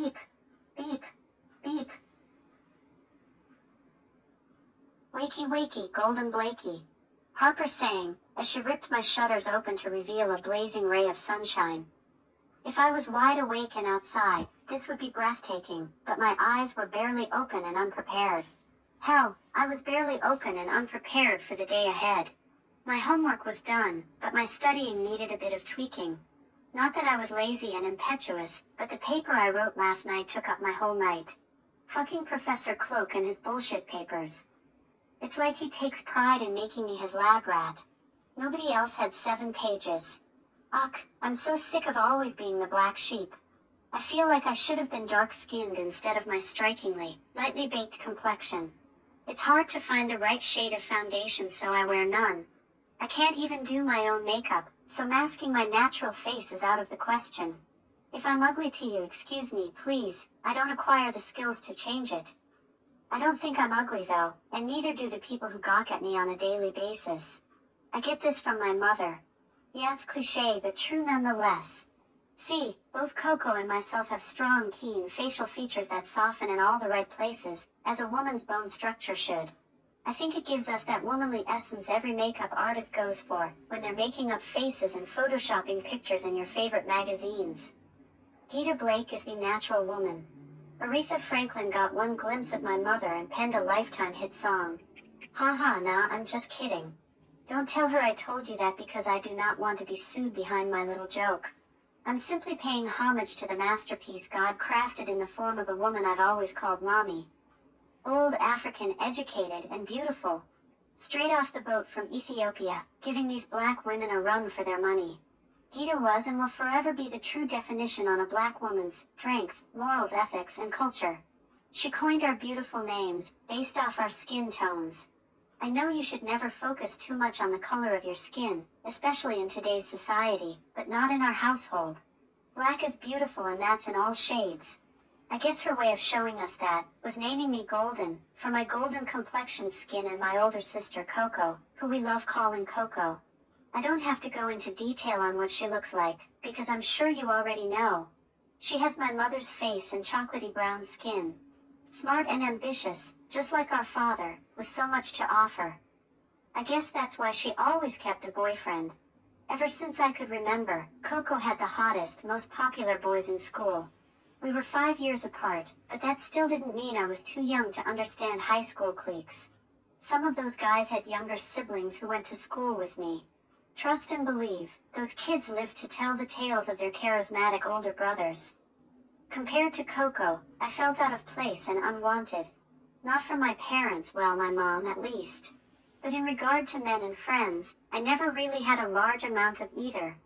Beep. Beep. Beep. Wakey wakey, golden Blakey. Harper sang, as she ripped my shutters open to reveal a blazing ray of sunshine. If I was wide awake and outside, this would be breathtaking, but my eyes were barely open and unprepared. Hell, I was barely open and unprepared for the day ahead. My homework was done, but my studying needed a bit of tweaking. Not that I was lazy and impetuous, but the paper I wrote last night took up my whole night. Fucking Professor Cloak and his bullshit papers. It's like he takes pride in making me his lab rat. Nobody else had seven pages. Ugh, I'm so sick of always being the black sheep. I feel like I should have been dark-skinned instead of my strikingly, lightly baked complexion. It's hard to find the right shade of foundation so I wear none. I can't even do my own makeup, so masking my natural face is out of the question. If I'm ugly to you excuse me please, I don't acquire the skills to change it. I don't think I'm ugly though, and neither do the people who gawk at me on a daily basis. I get this from my mother. Yes, cliche, but true nonetheless. See, both Coco and myself have strong, keen facial features that soften in all the right places, as a woman's bone structure should. I think it gives us that womanly essence every makeup artist goes for, when they're making up faces and photoshopping pictures in your favorite magazines. Gita Blake is the natural woman, Aretha Franklin got one glimpse of my mother and penned a lifetime hit song. Haha, nah, I'm just kidding. Don't tell her I told you that because I do not want to be sued behind my little joke. I'm simply paying homage to the masterpiece God crafted in the form of a woman I've always called mommy. Old African, educated, and beautiful. Straight off the boat from Ethiopia, giving these black women a run for their money. Gita was and will forever be the true definition on a black woman's strength, morals, ethics, and culture. She coined our beautiful names, based off our skin tones. I know you should never focus too much on the color of your skin, especially in today's society, but not in our household. Black is beautiful and that's in all shades. I guess her way of showing us that was naming me Golden, for my golden complexion skin and my older sister Coco, who we love calling Coco. I don't have to go into detail on what she looks like, because I'm sure you already know. She has my mother's face and chocolatey brown skin. Smart and ambitious, just like our father, with so much to offer. I guess that's why she always kept a boyfriend. Ever since I could remember, Coco had the hottest, most popular boys in school. We were five years apart, but that still didn't mean I was too young to understand high school cliques. Some of those guys had younger siblings who went to school with me, Trust and believe, those kids lived to tell the tales of their charismatic older brothers. Compared to Coco, I felt out of place and unwanted. Not from my parents, well my mom at least. But in regard to men and friends, I never really had a large amount of either.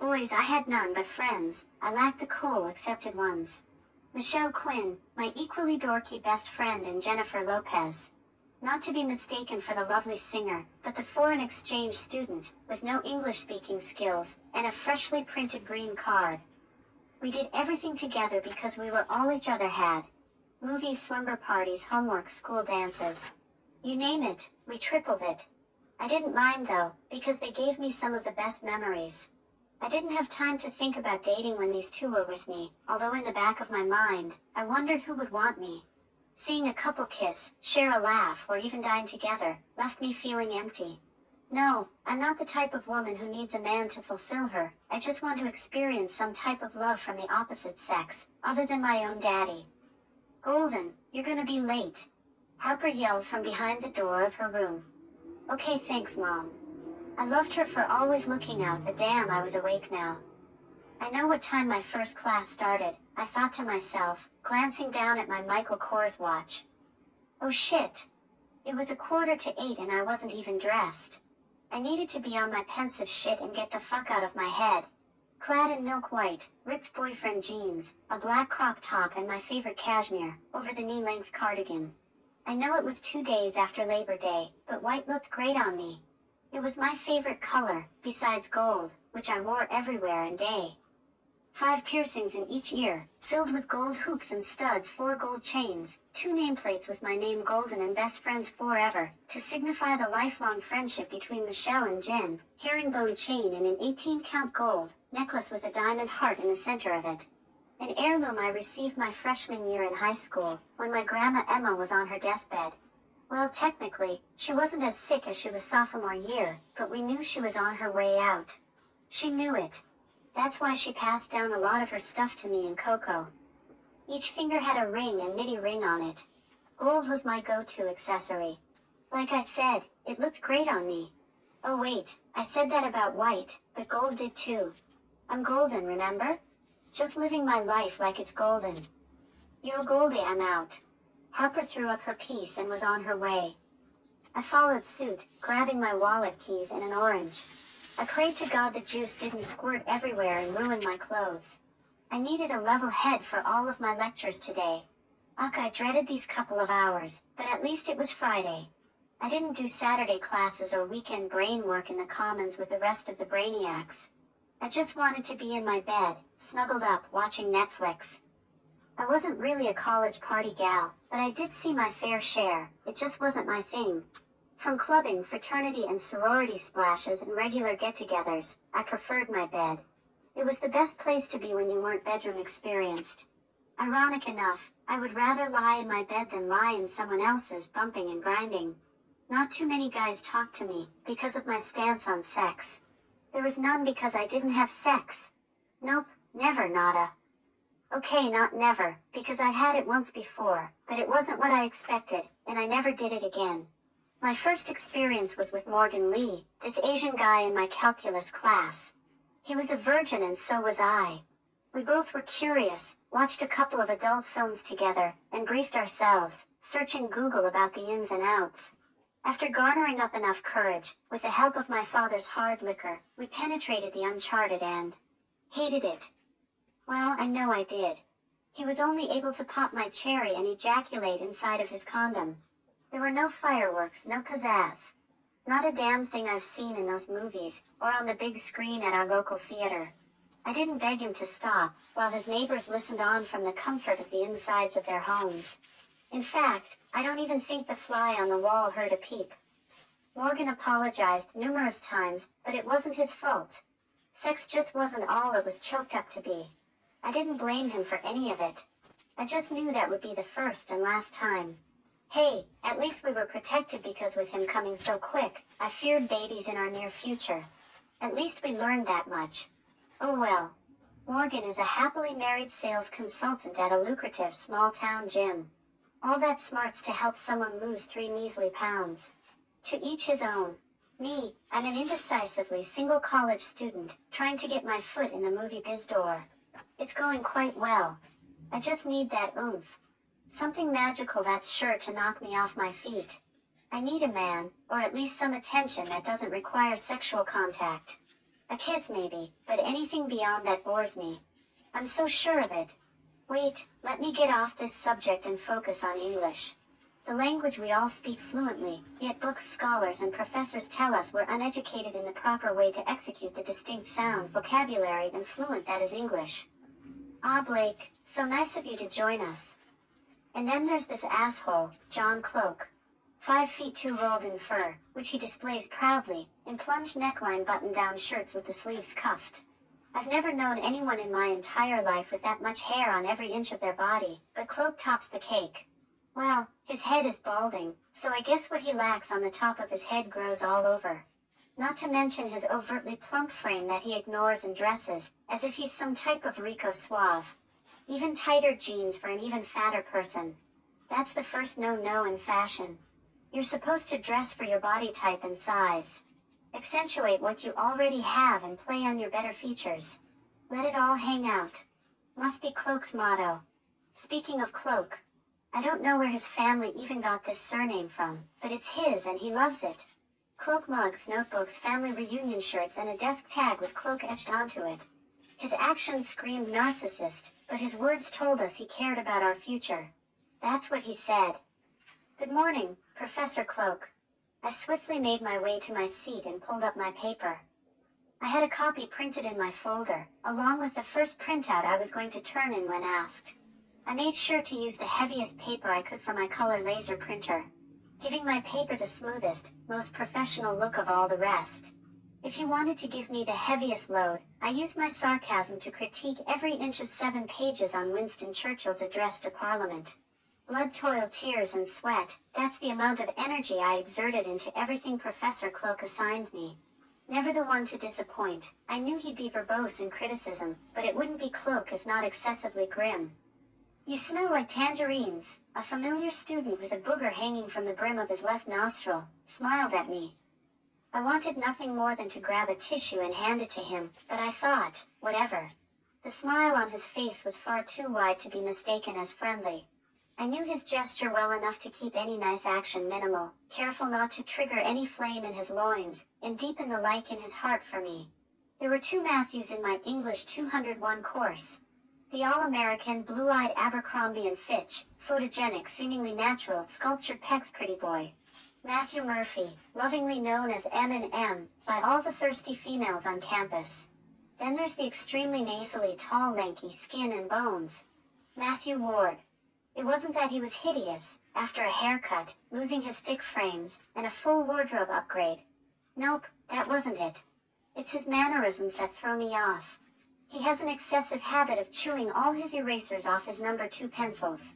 Boys I had none but friends, I lacked the cool accepted ones. Michelle Quinn, my equally dorky best friend and Jennifer Lopez. Not to be mistaken for the lovely singer, but the foreign exchange student, with no English-speaking skills, and a freshly printed green card. We did everything together because we were all each other had. Movies, slumber parties, homework, school dances. You name it, we tripled it. I didn't mind though, because they gave me some of the best memories. I didn't have time to think about dating when these two were with me, although in the back of my mind, I wondered who would want me. Seeing a couple kiss, share a laugh, or even dine together, left me feeling empty. No, I'm not the type of woman who needs a man to fulfill her, I just want to experience some type of love from the opposite sex, other than my own daddy. Golden, you're gonna be late. Harper yelled from behind the door of her room. Okay thanks mom. I loved her for always looking out, but damn I was awake now. I know what time my first class started, I thought to myself, glancing down at my Michael Kors watch. Oh shit. It was a quarter to eight and I wasn't even dressed. I needed to be on my pensive shit and get the fuck out of my head. Clad in milk white, ripped boyfriend jeans, a black crop top and my favorite cashmere, over the knee-length cardigan. I know it was two days after Labor Day, but white looked great on me. It was my favorite color, besides gold, which I wore everywhere and day. Five piercings in each ear, filled with gold hoops and studs, four gold chains, two nameplates with my name golden and best friends forever, to signify the lifelong friendship between Michelle and Jen, herringbone chain and an 18 count gold necklace with a diamond heart in the center of it. An heirloom I received my freshman year in high school, when my grandma Emma was on her deathbed. Well, technically, she wasn't as sick as she was sophomore year, but we knew she was on her way out. She knew it. That's why she passed down a lot of her stuff to me and Coco. Each finger had a ring and midi ring on it. Gold was my go-to accessory. Like I said, it looked great on me. Oh wait, I said that about white, but gold did too. I'm golden, remember? Just living my life like it's golden. You're Goldie, I'm out. Harper threw up her piece and was on her way. I followed suit, grabbing my wallet keys and an orange. I prayed to God the juice didn't squirt everywhere and ruin my clothes. I needed a level head for all of my lectures today. Ugh, I dreaded these couple of hours, but at least it was Friday. I didn't do Saturday classes or weekend brain work in the commons with the rest of the brainiacs. I just wanted to be in my bed, snuggled up, watching Netflix. I wasn't really a college party gal, but I did see my fair share, it just wasn't my thing. From clubbing, fraternity and sorority splashes and regular get-togethers, I preferred my bed. It was the best place to be when you weren't bedroom experienced. Ironic enough, I would rather lie in my bed than lie in someone else's bumping and grinding. Not too many guys talked to me, because of my stance on sex. There was none because I didn't have sex. Nope, never nada. Okay, not never, because I had it once before, but it wasn't what I expected, and I never did it again. My first experience was with Morgan Lee, this Asian guy in my calculus class. He was a virgin and so was I. We both were curious, watched a couple of adult films together, and briefed ourselves, searching Google about the ins and outs. After garnering up enough courage, with the help of my father's hard liquor, we penetrated the uncharted and hated it. Well, I know I did. He was only able to pop my cherry and ejaculate inside of his condom. There were no fireworks, no pizzazz. Not a damn thing I've seen in those movies, or on the big screen at our local theater. I didn't beg him to stop, while his neighbors listened on from the comfort of the insides of their homes. In fact, I don't even think the fly on the wall heard a peep. Morgan apologized numerous times, but it wasn't his fault. Sex just wasn't all it was choked up to be. I didn't blame him for any of it. I just knew that would be the first and last time. Hey, at least we were protected because with him coming so quick, I feared babies in our near future. At least we learned that much. Oh well. Morgan is a happily married sales consultant at a lucrative small town gym. All that smarts to help someone lose three measly pounds. To each his own. Me, I'm an indecisively single college student, trying to get my foot in the movie biz door. It's going quite well. I just need that oomph. Something magical that's sure to knock me off my feet. I need a man, or at least some attention that doesn't require sexual contact. A kiss maybe, but anything beyond that bores me. I'm so sure of it. Wait, let me get off this subject and focus on English. The language we all speak fluently, yet books scholars and professors tell us we're uneducated in the proper way to execute the distinct sound, vocabulary and fluent that is English. Ah Blake, so nice of you to join us. And then there's this asshole, John Cloak. Five feet two rolled in fur, which he displays proudly, in plunged neckline button-down shirts with the sleeves cuffed. I've never known anyone in my entire life with that much hair on every inch of their body, but Cloak tops the cake. Well, his head is balding, so I guess what he lacks on the top of his head grows all over. Not to mention his overtly plump frame that he ignores and dresses, as if he's some type of Rico suave. Even tighter jeans for an even fatter person. That's the first no-no in fashion. You're supposed to dress for your body type and size. Accentuate what you already have and play on your better features. Let it all hang out. Must be Cloak's motto. Speaking of Cloak, I don't know where his family even got this surname from, but it's his and he loves it. Cloak mugs, notebooks, family reunion shirts and a desk tag with Cloak etched onto it. His actions screamed narcissist, but his words told us he cared about our future. That's what he said. Good morning, Professor Cloak. I swiftly made my way to my seat and pulled up my paper. I had a copy printed in my folder, along with the first printout I was going to turn in when asked. I made sure to use the heaviest paper I could for my color laser printer, giving my paper the smoothest, most professional look of all the rest. If he wanted to give me the heaviest load, I used my sarcasm to critique every inch of seven pages on Winston Churchill's address to Parliament. Blood, toil, tears, and sweat, that's the amount of energy I exerted into everything Professor Cloak assigned me. Never the one to disappoint, I knew he'd be verbose in criticism, but it wouldn't be Cloak if not excessively grim. You smell like tangerines, a familiar student with a booger hanging from the brim of his left nostril, smiled at me. I wanted nothing more than to grab a tissue and hand it to him, but I thought, whatever. The smile on his face was far too wide to be mistaken as friendly. I knew his gesture well enough to keep any nice action minimal, careful not to trigger any flame in his loins, and deepen the like in his heart for me. There were two Matthews in my English 201 course. The all-American, blue-eyed Abercrombie and Fitch, photogenic, seemingly natural, sculptured pecs pretty boy, Matthew Murphy, lovingly known as M&M by all the thirsty females on campus. Then there's the extremely nasally tall lanky skin and bones. Matthew Ward. It wasn't that he was hideous, after a haircut, losing his thick frames, and a full wardrobe upgrade. Nope, that wasn't it. It's his mannerisms that throw me off. He has an excessive habit of chewing all his erasers off his number two pencils.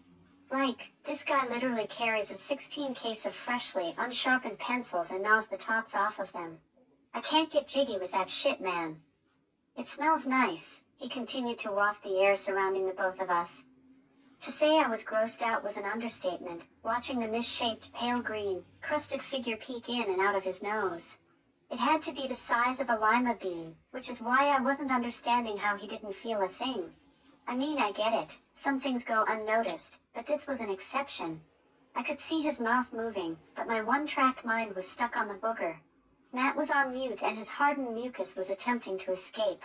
Like, this guy literally carries a 16 case of freshly unsharpened pencils and gnaws the tops off of them. I can't get jiggy with that shit, man. It smells nice, he continued to waft the air surrounding the both of us. To say I was grossed out was an understatement, watching the misshaped pale green, crusted figure peek in and out of his nose. It had to be the size of a lima bean, which is why I wasn't understanding how he didn't feel a thing. I mean I get it, some things go unnoticed, but this was an exception. I could see his mouth moving, but my one-tracked mind was stuck on the booger. Matt was on mute and his hardened mucus was attempting to escape.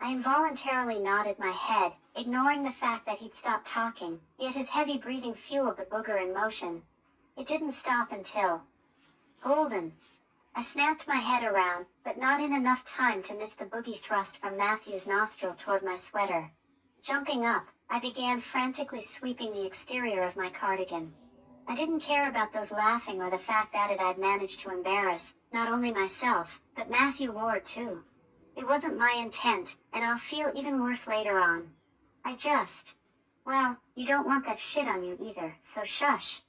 I involuntarily nodded my head, ignoring the fact that he'd stopped talking, yet his heavy breathing fueled the booger in motion. It didn't stop until... Golden. I snapped my head around, but not in enough time to miss the boogie thrust from Matthew's nostril toward my sweater. Jumping up, I began frantically sweeping the exterior of my cardigan. I didn't care about those laughing or the fact that it I'd managed to embarrass, not only myself, but Matthew Ward too. It wasn't my intent, and I'll feel even worse later on. I just... Well, you don't want that shit on you either, so shush.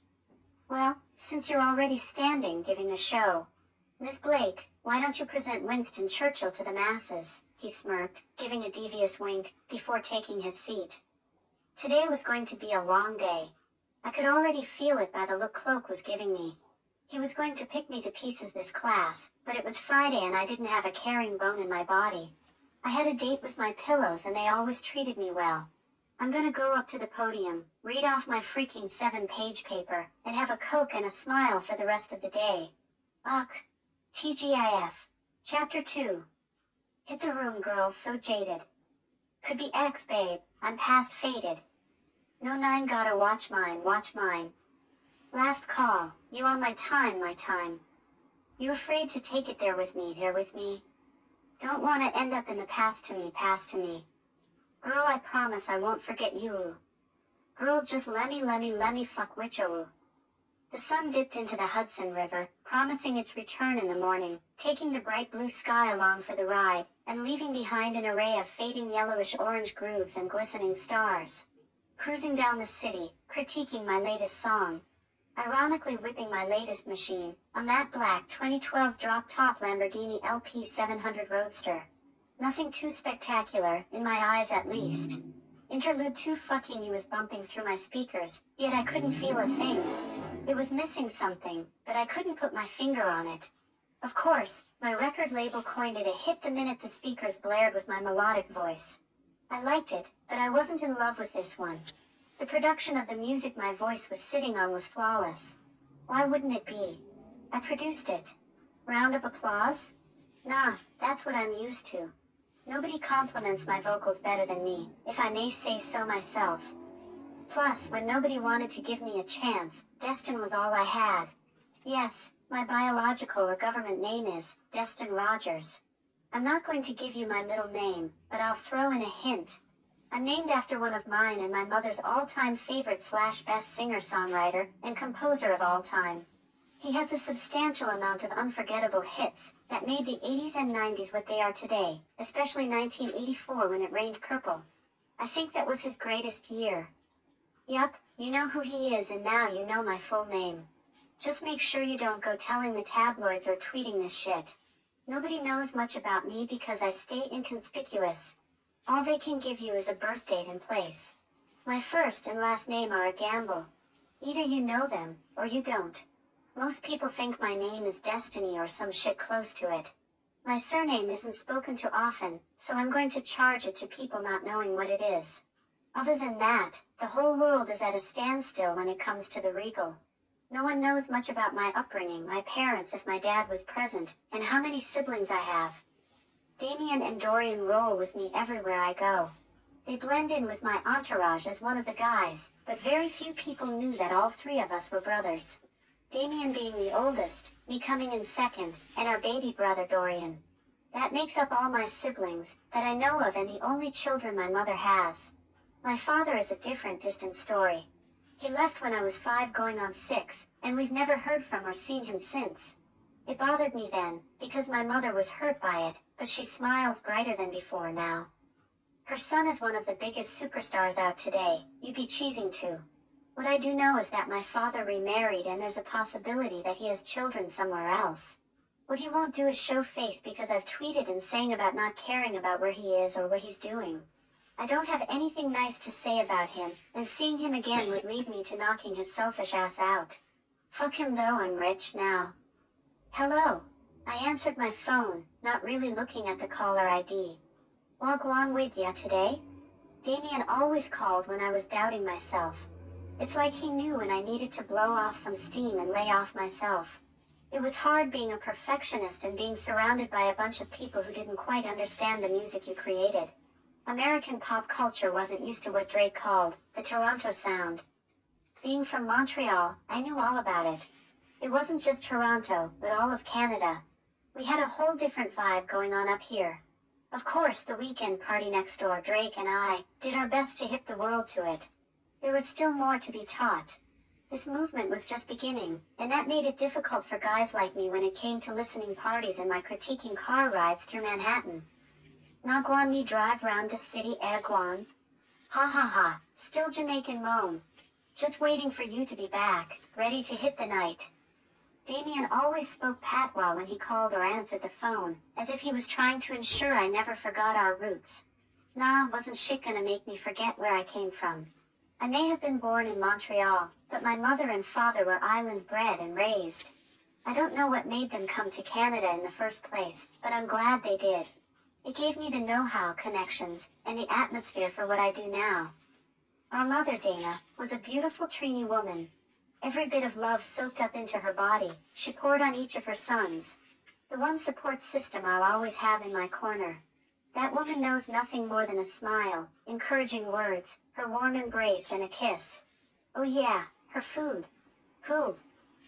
Well, since you're already standing giving a show. Miss Blake, why don't you present Winston Churchill to the masses? He smirked, giving a devious wink, before taking his seat. Today was going to be a long day. I could already feel it by the look Cloak was giving me. He was going to pick me to pieces this class, but it was Friday and I didn't have a caring bone in my body. I had a date with my pillows and they always treated me well. I'm gonna go up to the podium, read off my freaking seven-page paper, and have a Coke and a smile for the rest of the day. Ugh. TGIF. Chapter 2. Hit the room, girl, so jaded. Could be ex babe, I'm past faded. No nine gotta watch mine, watch mine. Last call. You on my time, my time. You afraid to take it there with me, there with me? Don't wanna end up in the past to me, past to me. Girl, I promise I won't forget you. Girl, just lemme, lemme, lemme fuck witcho. The sun dipped into the Hudson River, promising its return in the morning, taking the bright blue sky along for the ride, and leaving behind an array of fading yellowish-orange grooves and glistening stars. Cruising down the city, critiquing my latest song. Ironically whipping my latest machine, a matte black 2012 drop-top Lamborghini LP 700 Roadster. Nothing too spectacular, in my eyes at least. Interlude 2 fucking you was bumping through my speakers, yet I couldn't feel a thing. It was missing something, but I couldn't put my finger on it. Of course, my record label coined it a hit the minute the speakers blared with my melodic voice. I liked it, but I wasn't in love with this one. The production of the music my voice was sitting on was flawless. Why wouldn't it be? I produced it. Round of applause? Nah, that's what I'm used to. Nobody compliments my vocals better than me, if I may say so myself. Plus, when nobody wanted to give me a chance, Destin was all I had. Yes, my biological or government name is Destin Rogers. I'm not going to give you my middle name, but I'll throw in a hint. I'm named after one of mine and my mother's all-time favorite slash best singer-songwriter and composer of all time. He has a substantial amount of unforgettable hits that made the 80s and 90s what they are today, especially 1984 when it rained purple. I think that was his greatest year. Yup, you know who he is and now you know my full name. Just make sure you don't go telling the tabloids or tweeting this shit. Nobody knows much about me because I stay inconspicuous. All they can give you is a birth date and place. My first and last name are a gamble. Either you know them, or you don't. Most people think my name is Destiny or some shit close to it. My surname isn't spoken to often, so I'm going to charge it to people not knowing what it is. Other than that, the whole world is at a standstill when it comes to the regal. No one knows much about my upbringing, my parents if my dad was present, and how many siblings I have. Damien and Dorian roll with me everywhere I go. They blend in with my entourage as one of the guys, but very few people knew that all three of us were brothers. Damien being the oldest, me coming in second, and our baby brother Dorian. That makes up all my siblings, that I know of and the only children my mother has. My father is a different distant story. He left when I was five going on six, and we've never heard from or seen him since. It bothered me then, because my mother was hurt by it, but she smiles brighter than before now. Her son is one of the biggest superstars out today, you'd be cheesing too. What I do know is that my father remarried and there's a possibility that he has children somewhere else. What he won't do is show face because I've tweeted and saying about not caring about where he is or what he's doing. I don't have anything nice to say about him, and seeing him again would lead me to knocking his selfish ass out. Fuck him though, I'm rich now. Hello. I answered my phone, not really looking at the caller ID. Wagwan with ya today? Damien always called when I was doubting myself. It's like he knew when I needed to blow off some steam and lay off myself. It was hard being a perfectionist and being surrounded by a bunch of people who didn't quite understand the music you created. American pop culture wasn't used to what Drake called the Toronto sound. Being from Montreal, I knew all about it. It wasn't just Toronto, but all of Canada. We had a whole different vibe going on up here. Of course, the Weeknd party next door, Drake and I, did our best to hip the world to it. There was still more to be taught. This movement was just beginning, and that made it difficult for guys like me when it came to listening parties and my critiquing car rides through Manhattan. Nagwan me drive round to city air Airguan. Ha ha ha, still Jamaican moan. Just waiting for you to be back, ready to hit the night. Damien always spoke Patwa when he called or answered the phone, as if he was trying to ensure I never forgot our roots. Nah, wasn't shit gonna make me forget where I came from. I may have been born in Montreal, but my mother and father were island bred and raised. I don't know what made them come to Canada in the first place, but I'm glad they did. It gave me the know-how connections, and the atmosphere for what I do now. Our mother, Dana, was a beautiful Trini woman, Every bit of love soaked up into her body, she poured on each of her sons. The one support system I'll always have in my corner. That woman knows nothing more than a smile, encouraging words, her warm embrace and a kiss. Oh yeah, her food. Who?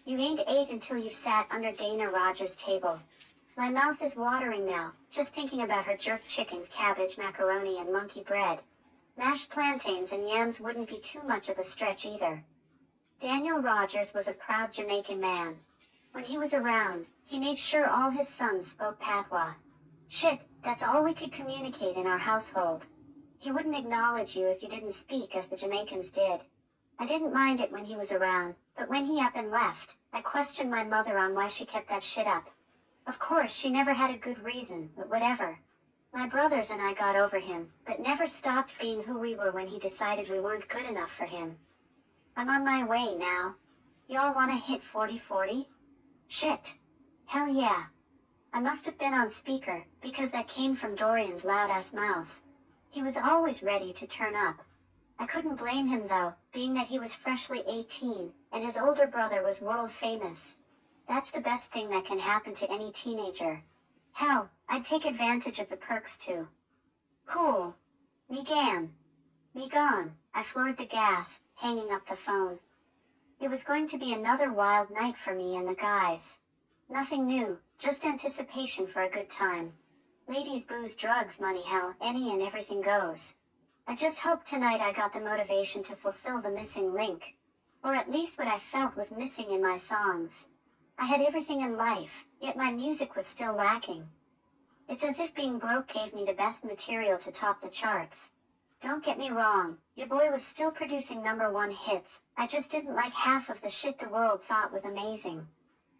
You ain't ate until you sat under Dana Rogers' table. My mouth is watering now, just thinking about her jerk chicken, cabbage, macaroni, and monkey bread. Mashed plantains and yams wouldn't be too much of a stretch either. Daniel Rogers was a proud Jamaican man. When he was around, he made sure all his sons spoke patois. Shit, that's all we could communicate in our household. He wouldn't acknowledge you if you didn't speak as the Jamaicans did. I didn't mind it when he was around, but when he up and left, I questioned my mother on why she kept that shit up. Of course, she never had a good reason, but whatever. My brothers and I got over him, but never stopped being who we were when he decided we weren't good enough for him. I'm on my way now. Y'all wanna hit 40-40? Shit. Hell yeah. I must have been on speaker, because that came from Dorian's loud-ass mouth. He was always ready to turn up. I couldn't blame him though, being that he was freshly 18, and his older brother was world famous. That's the best thing that can happen to any teenager. Hell, I'd take advantage of the perks too. Cool. Me gan. Me gone. I floored the gas, hanging up the phone. It was going to be another wild night for me and the guys. Nothing new, just anticipation for a good time. Ladies, booze, drugs, money, hell, any and everything goes. I just hope tonight I got the motivation to fulfill the missing link. Or at least what I felt was missing in my songs. I had everything in life, yet my music was still lacking. It's as if being broke gave me the best material to top the charts. Don't get me wrong, your boy was still producing number one hits, I just didn't like half of the shit the world thought was amazing.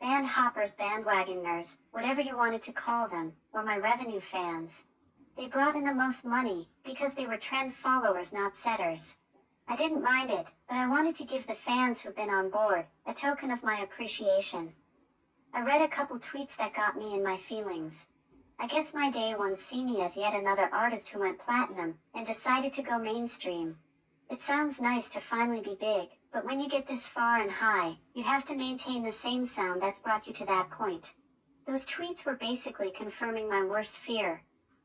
Band hoppers, bandwagoners, whatever you wanted to call them, were my revenue fans. They brought in the most money, because they were trend followers not setters. I didn't mind it, but I wanted to give the fans who've been on board, a token of my appreciation. I read a couple tweets that got me in my feelings. I guess my day ones see me as yet another artist who went platinum, and decided to go mainstream. It sounds nice to finally be big, but when you get this far and high, you have to maintain the same sound that's brought you to that point. Those tweets were basically confirming my worst fear.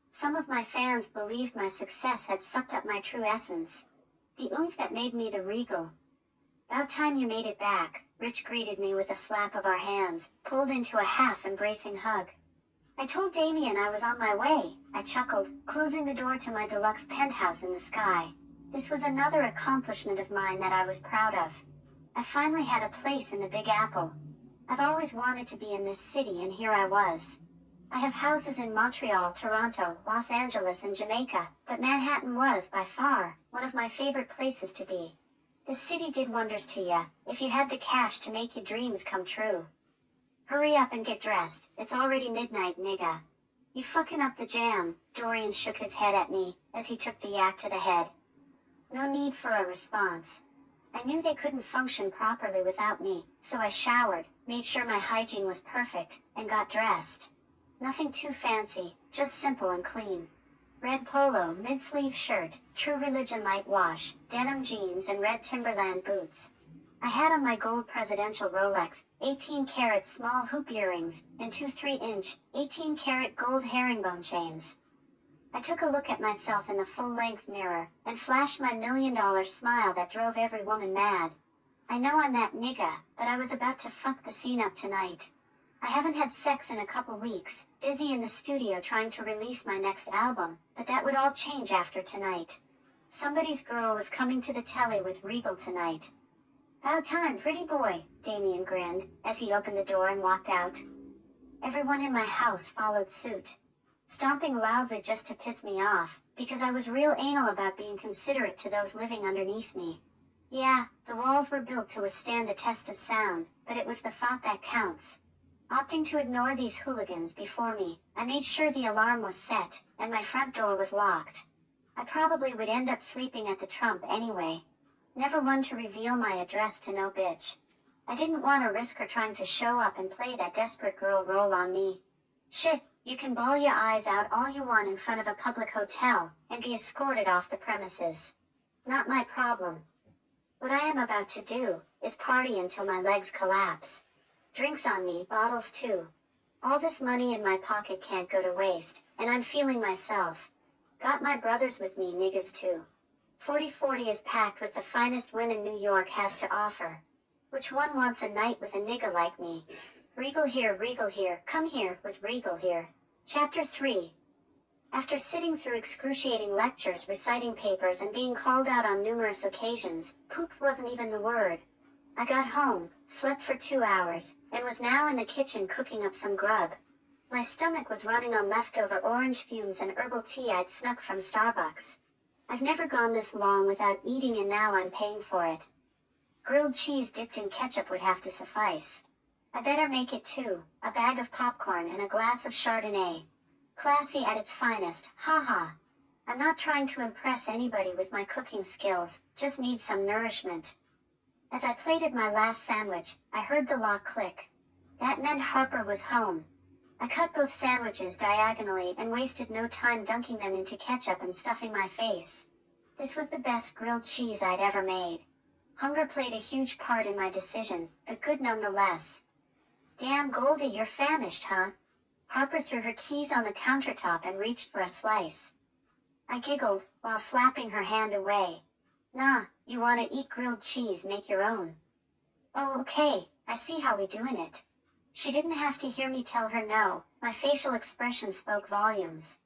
Some of my fans believed my success had sucked up my true essence, the oomph that made me the regal. About time you made it back, Rich greeted me with a slap of our hands, pulled into a half-embracing hug. I told Damien I was on my way, I chuckled, closing the door to my deluxe penthouse in the sky. This was another accomplishment of mine that I was proud of. I finally had a place in the Big Apple. I've always wanted to be in this city and here I was. I have houses in Montreal, Toronto, Los Angeles, and Jamaica, but Manhattan was, by far, one of my favorite places to be. The city did wonders to ya, if you had the cash to make your dreams come true. Hurry up and get dressed, it's already midnight, nigga. You fucking up the jam, Dorian shook his head at me, as he took the yak to the head. No need for a response. I knew they couldn't function properly without me, so I showered, made sure my hygiene was perfect, and got dressed. Nothing too fancy, just simple and clean. Red polo, mid-sleeve shirt, True Religion light wash, denim jeans and red Timberland boots. I had on my gold presidential Rolex, 18 karat small hoop earrings, and two 3-inch, 18 karat gold herringbone chains. I took a look at myself in the full-length mirror, and flashed my million-dollar smile that drove every woman mad. I know I'm that nigga, but I was about to fuck the scene up tonight. I haven't had sex in a couple weeks, busy in the studio trying to release my next album, but that would all change after tonight. Somebody's girl was coming to the telly with Regal tonight. About time, pretty boy, Damien grinned, as he opened the door and walked out. Everyone in my house followed suit, stomping loudly just to piss me off, because I was real anal about being considerate to those living underneath me. Yeah, the walls were built to withstand the test of sound, but it was the thought that counts. Opting to ignore these hooligans before me, I made sure the alarm was set, and my front door was locked. I probably would end up sleeping at the Trump anyway. Never one to reveal my address to no bitch. I didn't want to risk her trying to show up and play that desperate girl role on me. Shit, you can bawl your eyes out all you want in front of a public hotel, and be escorted off the premises. Not my problem. What I am about to do, is party until my legs collapse. Drinks on me, bottles too. All this money in my pocket can't go to waste, and I'm feeling myself. Got my brothers with me niggas too. 4040 is packed with the finest women New York has to offer. Which one wants a night with a nigga like me? Regal here, Regal here, come here, with Regal here. Chapter 3 After sitting through excruciating lectures, reciting papers, and being called out on numerous occasions, poop wasn't even the word. I got home, slept for two hours, and was now in the kitchen cooking up some grub. My stomach was running on leftover orange fumes and herbal tea I'd snuck from Starbucks. I've never gone this long without eating and now I'm paying for it. Grilled cheese dipped in ketchup would have to suffice. I better make it too, a bag of popcorn and a glass of Chardonnay. Classy at its finest, haha. I'm not trying to impress anybody with my cooking skills, just need some nourishment. As I plated my last sandwich, I heard the lock click. That meant Harper was home. I cut both sandwiches diagonally and wasted no time dunking them into ketchup and stuffing my face. This was the best grilled cheese I'd ever made. Hunger played a huge part in my decision, but good nonetheless. Damn Goldie, you're famished, huh? Harper threw her keys on the countertop and reached for a slice. I giggled, while slapping her hand away. Nah, you wanna eat grilled cheese, make your own. Oh okay, I see how we doing it. She didn't have to hear me tell her no, my facial expression spoke volumes.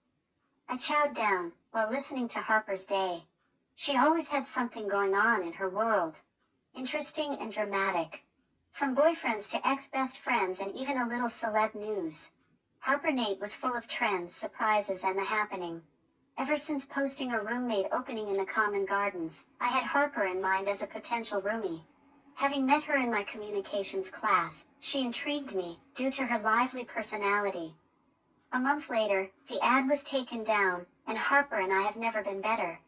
I chowed down, while listening to Harper's day. She always had something going on in her world. Interesting and dramatic. From boyfriends to ex-best friends and even a little celeb news. Harper Nate was full of trends, surprises and the happening. Ever since posting a roommate opening in the Common Gardens, I had Harper in mind as a potential roomie. Having met her in my communications class, she intrigued me, due to her lively personality. A month later, the ad was taken down, and Harper and I have never been better.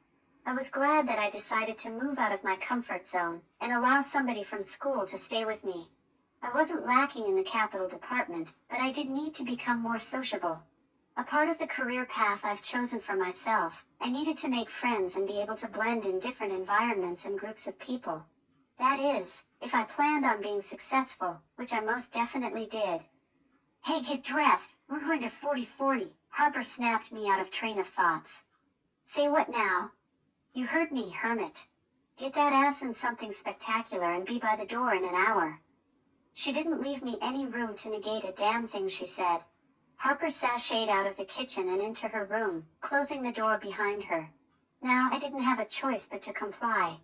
I was glad that I decided to move out of my comfort zone, and allow somebody from school to stay with me. I wasn't lacking in the capital department, but I did need to become more sociable. A part of the career path I've chosen for myself, I needed to make friends and be able to blend in different environments and groups of people. That is, if I planned on being successful, which I most definitely did. Hey, get dressed, we're going to 4040, Harper snapped me out of train of thoughts. Say what now? You heard me, hermit. Get that ass in something spectacular and be by the door in an hour. She didn't leave me any room to negate a damn thing she said. Harper sashayed out of the kitchen and into her room, closing the door behind her. Now I didn't have a choice but to comply.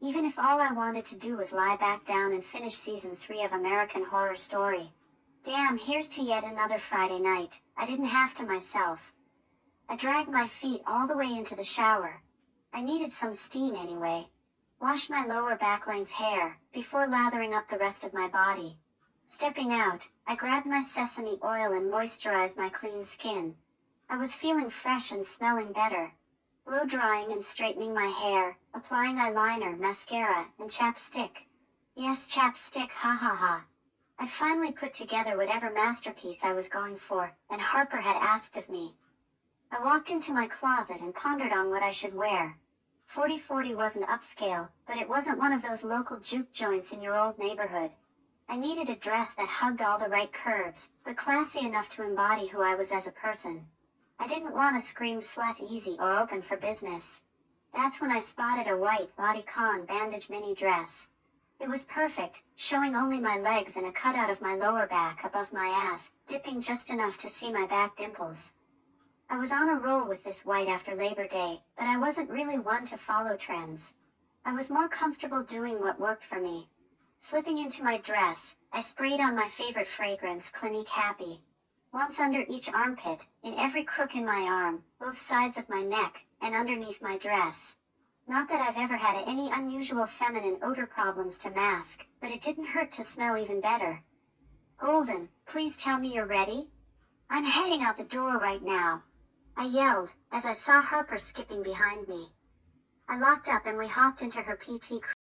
Even if all I wanted to do was lie back down and finish season 3 of American Horror Story. Damn, here's to yet another Friday night, I didn't have to myself. I dragged my feet all the way into the shower. I needed some steam anyway. Washed my lower back length hair, before lathering up the rest of my body. Stepping out, I grabbed my sesame oil and moisturized my clean skin. I was feeling fresh and smelling better blow drying and straightening my hair, applying eyeliner, mascara, and chapstick. Yes, chapstick, ha ha ha. I finally put together whatever masterpiece I was going for, and Harper had asked of me. I walked into my closet and pondered on what I should wear. 4040 wasn't upscale, but it wasn't one of those local juke joints in your old neighborhood. I needed a dress that hugged all the right curves, but classy enough to embody who I was as a person. I didn't want to scream slut easy or open for business. That's when I spotted a white bodycon bandage mini dress. It was perfect, showing only my legs and a cutout of my lower back above my ass, dipping just enough to see my back dimples. I was on a roll with this white after Labor Day, but I wasn't really one to follow trends. I was more comfortable doing what worked for me. Slipping into my dress, I sprayed on my favorite fragrance, Clinique Happy, once under each armpit, in every crook in my arm, both sides of my neck, and underneath my dress. Not that I've ever had any unusual feminine odor problems to mask, but it didn't hurt to smell even better. Golden, please tell me you're ready? I'm heading out the door right now. I yelled, as I saw Harper skipping behind me. I locked up and we hopped into her PT